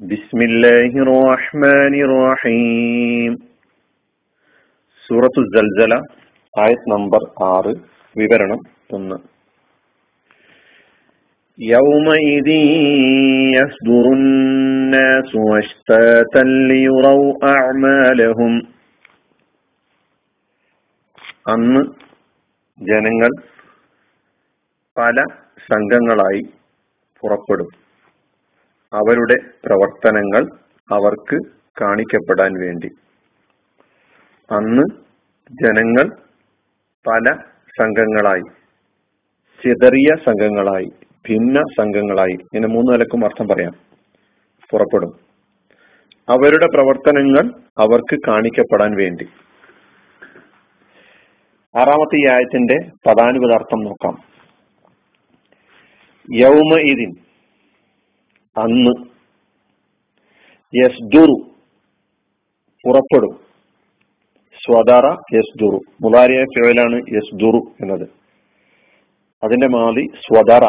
بسم الله الرحمن الرحيم സൂറത്തു ജൽജല ആയത് നമ്പർ ആറ് വിവരണം ഒന്ന് يومئذ يصدر الناس أشتاتا ليروا أعمالهم അന്ന് ജനങ്ങൾ പല സംഘങ്ങളായി പുറപ്പെടും അവരുടെ പ്രവർത്തനങ്ങൾ അവർക്ക് കാണിക്കപ്പെടാൻ വേണ്ടി. അന്ന് ജനങ്ങൾ പല സംഘങ്ങളായി ചിതറിയ സംഘങ്ങളായി ഭിന്ന സംഘങ്ങളായി ഇങ്ങനെ മൂന്ന് നിലക്കും അർത്ഥം പറയാം പുറപ്പെടും. അവരുടെ പ്രവർത്തനങ്ങൾ അവർക്ക് കാണിക്കപ്പെടാൻ വേണ്ടി. ആറാമത്തെ ഈ ആയത്തിന്റെ പദാനുപദാർത്ഥം നോക്കാം. യൗമ ഇതിൻ അന്ന്. യസ്ദുറു പുറപ്പെടും. സ്വദറ യസ്ദുറു മുതാരിയ ഫിഴലാണ് യസ്ദുറു എന്നത്. അതിന്റെ മാതി സ്വദറ.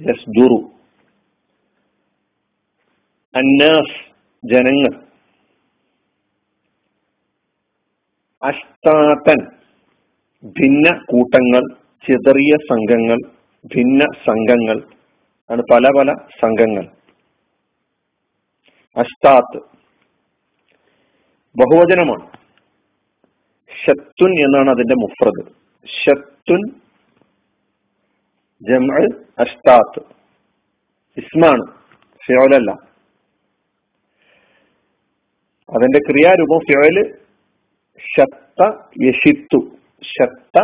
യസ്ദുറു അന്നാസ് ജനങ്ങൾ. അഷ്ടാത്തൻ ഭിന്ന കൂട്ടങ്ങൾ ചിതറിയ സംഘങ്ങൾ ഭിന്ന സംഘങ്ങൾ ആണ് പല പല സംഘങ്ങൾ. അഷ്ടാത്ത് ബഹുവചനമാണ്. ഷത്തുൻ എന്നാണ് അതിന്റെ മുഫ്രദ്. ഷത്തുൻ ജമ അഷ്ടാത്ത് ഇസ്മാണ് ഫിയോലല്ല അതിന്റെ ക്രിയാരൂപം ഫിയോൽ ഷത്ത യഷിത്തു ഷത്ത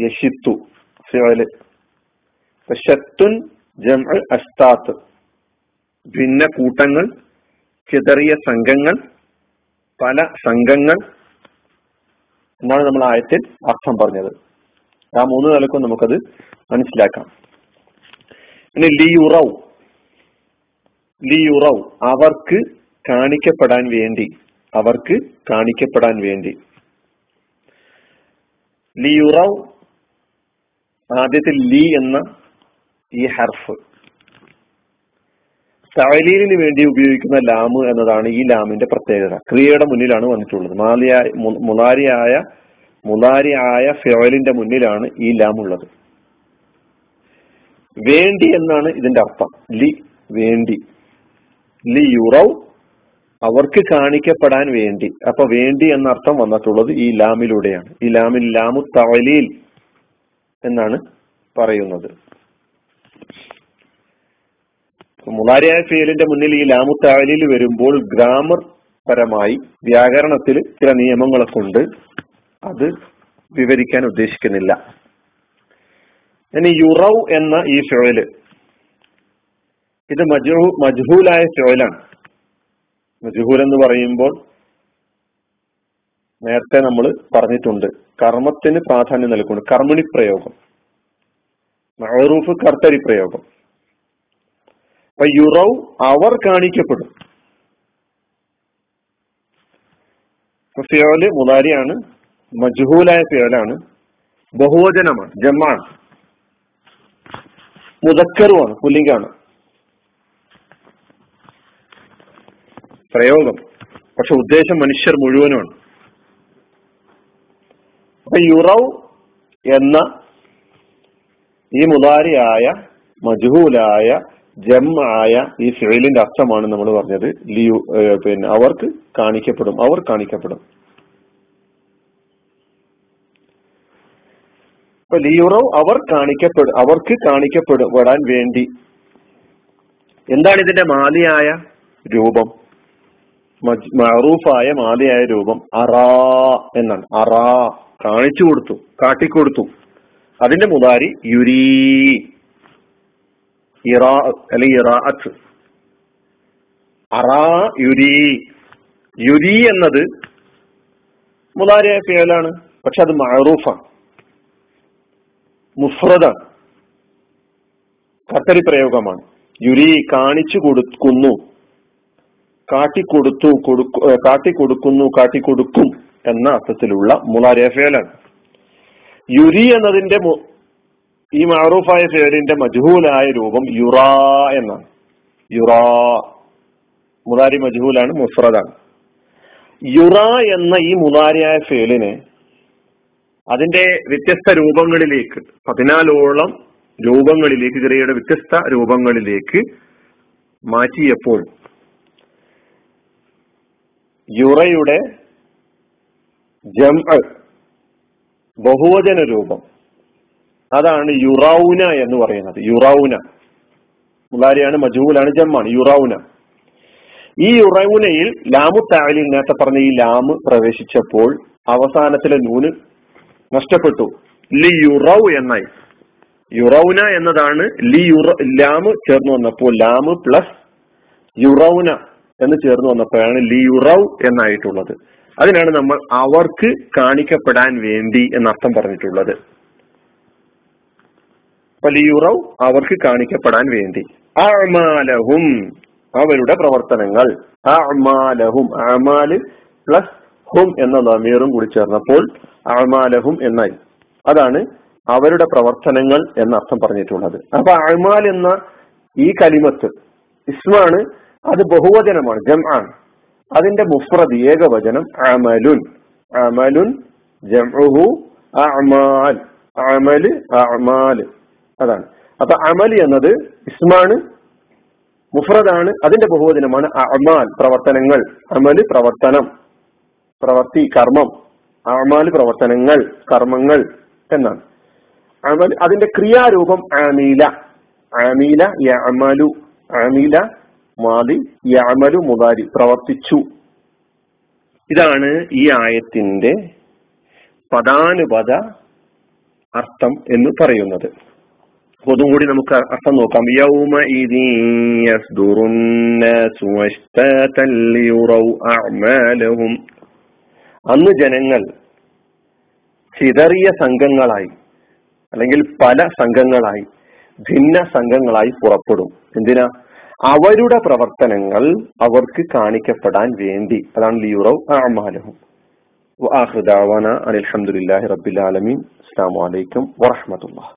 യഷിത്തു ഫിയോൽ ഷത്തുൻ ജമ അഷ്താത്ത്. ഭിന്ന കൂട്ടങ്ങൾ ചിതറിയ സംഘങ്ങൾ പല സംഘങ്ങൾ. എന്നാണ് നമ്മൾ ആയത്തിൽ അർത്ഥം പറഞ്ഞത്. ആ മൂന്ന് നിലക്കും നമുക്കത് മനസ്സിലാക്കാം. പിന്നെ ലിയുറവ് ലിയുറവ് അവർക്ക് കാണിക്കപ്പെടാൻ വേണ്ടി. അവർക്ക് കാണിക്കപ്പെടാൻ വേണ്ടി. ലിയുറവ് ആദ്യത്തിൽ ലി എന്ന ഈ ഹർഫ്. തഴലീലിന് വേണ്ടി ഉപയോഗിക്കുന്ന ലാമ് എന്നതാണ് ഈ ലാമിന്റെ പ്രത്യേകത. ക്രിയയുടെ മുന്നിലാണ് വന്നിട്ടുള്ളത്. മാലിയായ മുനാരിയായ മുലാരിയായ ഫിയോലിന്റെ മുന്നിലാണ് ഈ ലാം ഉള്ളത് വേണ്ടി എന്നാണ് ഇതിന്റെ അർത്ഥം. ലി വേണ്ടി. ലി യുറവ് അവർക്ക് കാണിക്കപ്പെടാൻ വേണ്ടി. അപ്പൊ വേണ്ടി എന്ന അർത്ഥം വന്നിട്ടുള്ളത് ഈ ലാമിലൂടെയാണ്. ഈ ലാമിൽ ലാമു തവലീൽ എന്നാണ് പറയുന്നത്. മുലാരിയായ ഫീലിന്റെ മുന്നിൽ ഈ ലാമു താലിൽ വരുമ്പോൾ ഗ്രാമർ പരമായി വ്യാകരണത്തിൽ ചില നിയമങ്ങളൊക്കെ ഉണ്ട് അത് വിവരിക്കാൻ ഉദ്ദേശിക്കുന്നില്ല. ഇനി യുറവ് എന്ന ഈ ഫിഴൽ. ഇത് മജുഹു മജ്ഹൂലായ ഫിഴലാണ്. മജ്ഹൂൽ എന്ന് പറയുമ്പോൾ നേരത്തെ നമ്മൾ പറഞ്ഞിട്ടുണ്ട്. കർമ്മത്തിന് പ്രാധാന്യം നൽകുന്നു. കർമ്മിണി പ്രയോഗം. മഹറൂഫ് കർത്തരി പ്രയോഗം അപ്പൊ യുറവ് അവർ കാണിക്കപ്പെടും. ഫിയോൽ മുതാരിയാണ് മജ്ഹൂലായ ഫിയോലാണ് ബഹുവചനമാണ് ജമ്മാണ്. മുതക്കറുമാണ് പുല്ലിംഗാണ്. പ്രയോഗം. പക്ഷെ ഉദ്ദേശം മനുഷ്യർ മുഴുവനുമാണ്. അപ്പൊ യുറവ് എന്ന ഈ മുതാരിയായ മജ്ഹൂലായ ജമ്മായ ഈ ഫിലിന്റെ അർത്ഥമാണ് നമ്മൾ പറഞ്ഞത്. ലിയു പിന്നെ അവർക്ക് കാണിക്കപ്പെടും അവർ കാണിക്കപ്പെടും. ഇപ്പൊ ലിയുറവ് അവർ കാണിക്കപ്പെടും അവർക്ക് കാണിക്കപ്പെടാൻ വേണ്ടി. എന്താണ് ഇതിന്റെ മാലിയായ രൂപം? മറൂഫായ മാലിയായ രൂപം അറാ എന്നാണ്. അറാ കാണിച്ചു കൊടുത്തു കാട്ടിക്കൊടുത്തു. അതിന്റെ മുതാരി യുരീ ഇറാ അല്ലെങ്കിൽ ഇറാഅത്ത്. അറാ യുരീ. യുരി എന്നത് മുതാരിയായ പേലാണ് പക്ഷെ അത് മഅറൂഫാണ്. മുഫ്രദ കത്തരി പ്രയോഗമാണ്. യുരി കാണിച്ചു കൊടുക്കുന്നു. കാട്ടിക്കൊടുത്തു കൊടുക്കു കാട്ടിക്കൊടുക്കുന്നു കാട്ടിക്കൊടുക്കും എന്ന അർത്ഥത്തിലുള്ള മുലാരിയ ഫിയലാണ്. യുരി എന്നതിന്റെ ഈ മാറൂഫായ ഫേലിന്റെ മജ്ഹൂലായ രൂപം യുറാ എന്നാണ്. യുറാ മുതാരി മജ്ഹൂലാണ് മുഫ്രദാണ്. യുറാ എന്ന ഈ മുതാരിയായ ഫേലിനെ അതിന്റെ വ്യത്യസ്ത രൂപങ്ങളിലേക്ക് പതിനാലോളം രൂപങ്ങളിലേക്ക് ക്രിയയുടെ വ്യത്യസ്ത രൂപങ്ങളിലേക്ക് മാറ്റിയപ്പോൾ യുറയുടെ ജം ബഹുവചന രൂപം അതാണ് യുറൌന എന്ന് പറയുന്നത്. യുറൌന മുലാരിയാണ് മജൂലാണ് ജമ്മാണ്. യുറൌന ഈ യുറൌനയിൽ ലാമു താലിൽ നേരത്തെ പറഞ്ഞ ഈ ലാമ് പ്രവേശിച്ചപ്പോൾ അവസാനത്തിലെ നൂന് നഷ്ടപ്പെട്ടു. ലി യുറൗ എന്നായി. യുറൌന എന്നതാണ് ലി യുറ ലാമ് ചേർന്ന് വന്നപ്പോൾ ലാമ് പ്ലസ് യുറൌന എന്ന് ചേർന്ന് വന്നപ്പോഴാണ് ലി യുറൌ എന്നായിട്ടുള്ളത്. അതിനാണ് നമ്മൾ അവർക്ക് കാണിക്കപ്പെടാൻ വേണ്ടി എന്നർത്ഥം പറഞ്ഞിട്ടുള്ളത്. വലിയുറവ് അവർക്ക് കാണിക്കപ്പെടാൻ വേണ്ടി. അമാലഹും അവരുടെ പ്രവർത്തനങ്ങൾ. അമാലഹും അമാൽ പ്ലസ് ഹും എന്ന നമീറും കൂടി ചേർന്നപ്പോൾ അമാലഹും എന്നായി. അതാണ് അവരുടെ പ്രവർത്തനങ്ങൾ എന്ന അർത്ഥം പറഞ്ഞിട്ടുള്ളത്. അപ്പൊ അമാൽ എന്ന ഈ കലിമത്ത് ഇസ്മാണ് അത് ബഹുവചനമാണ് ജം ആണ് അതിന്റെ മുഫ്രദ് ഏകവചനം അമലുൻ. അമലുൻ ജംഉഹു അമാൽ അമൽ അമാൽ അതാണ്. അപ്പൊ അമലി എന്നത് ഇസ്മാണ് മുഫ്രദാണ് അതിന്റെ ബഹുവചനമാണ് അമാൽ പ്രവർത്തനങ്ങൾ. അമൽ പ്രവർത്തനം. പ്രവർത്തി കർമ്മം. അമാൽ പ്രവർത്തനങ്ങൾ കർമ്മങ്ങൾ എന്നാണ്. അമൽ അതിന്റെ ക്രിയാരൂപം ആമീല. ആമീല യമലു ആമീല മാതി യാമലു മുതാരി പ്രവർത്തിച്ചു. ഇതാണ് ഈ ആയത്തിന്റെ പദാനുപത അർത്ഥം എന്ന് പറയുന്നത്. ഒന്നും കൂടി നമുക്ക് അർത്ഥം നോക്കാം. യൗമ അന്ന് ജനങ്ങൾ ചിതറിയ സംഘങ്ങളായി അല്ലെങ്കിൽ പല സംഘങ്ങളായി ഭിന്ന സംഘങ്ങളായി പുറപ്പെടും. എന്തിനാ? അവരുടെ പ്രവർത്തനങ്ങൾ അവർക്ക് കാണിക്കപ്പെടാൻ വേണ്ടി. അതാണ് ലിയുറവ് അമാലഹും വാഹൃദാവാന അലഹമുല്ലാഹി റബ്ബിൽ ആലമീൻ. അസ്സാം വലൈക്കും വറഹമത്തുള്ള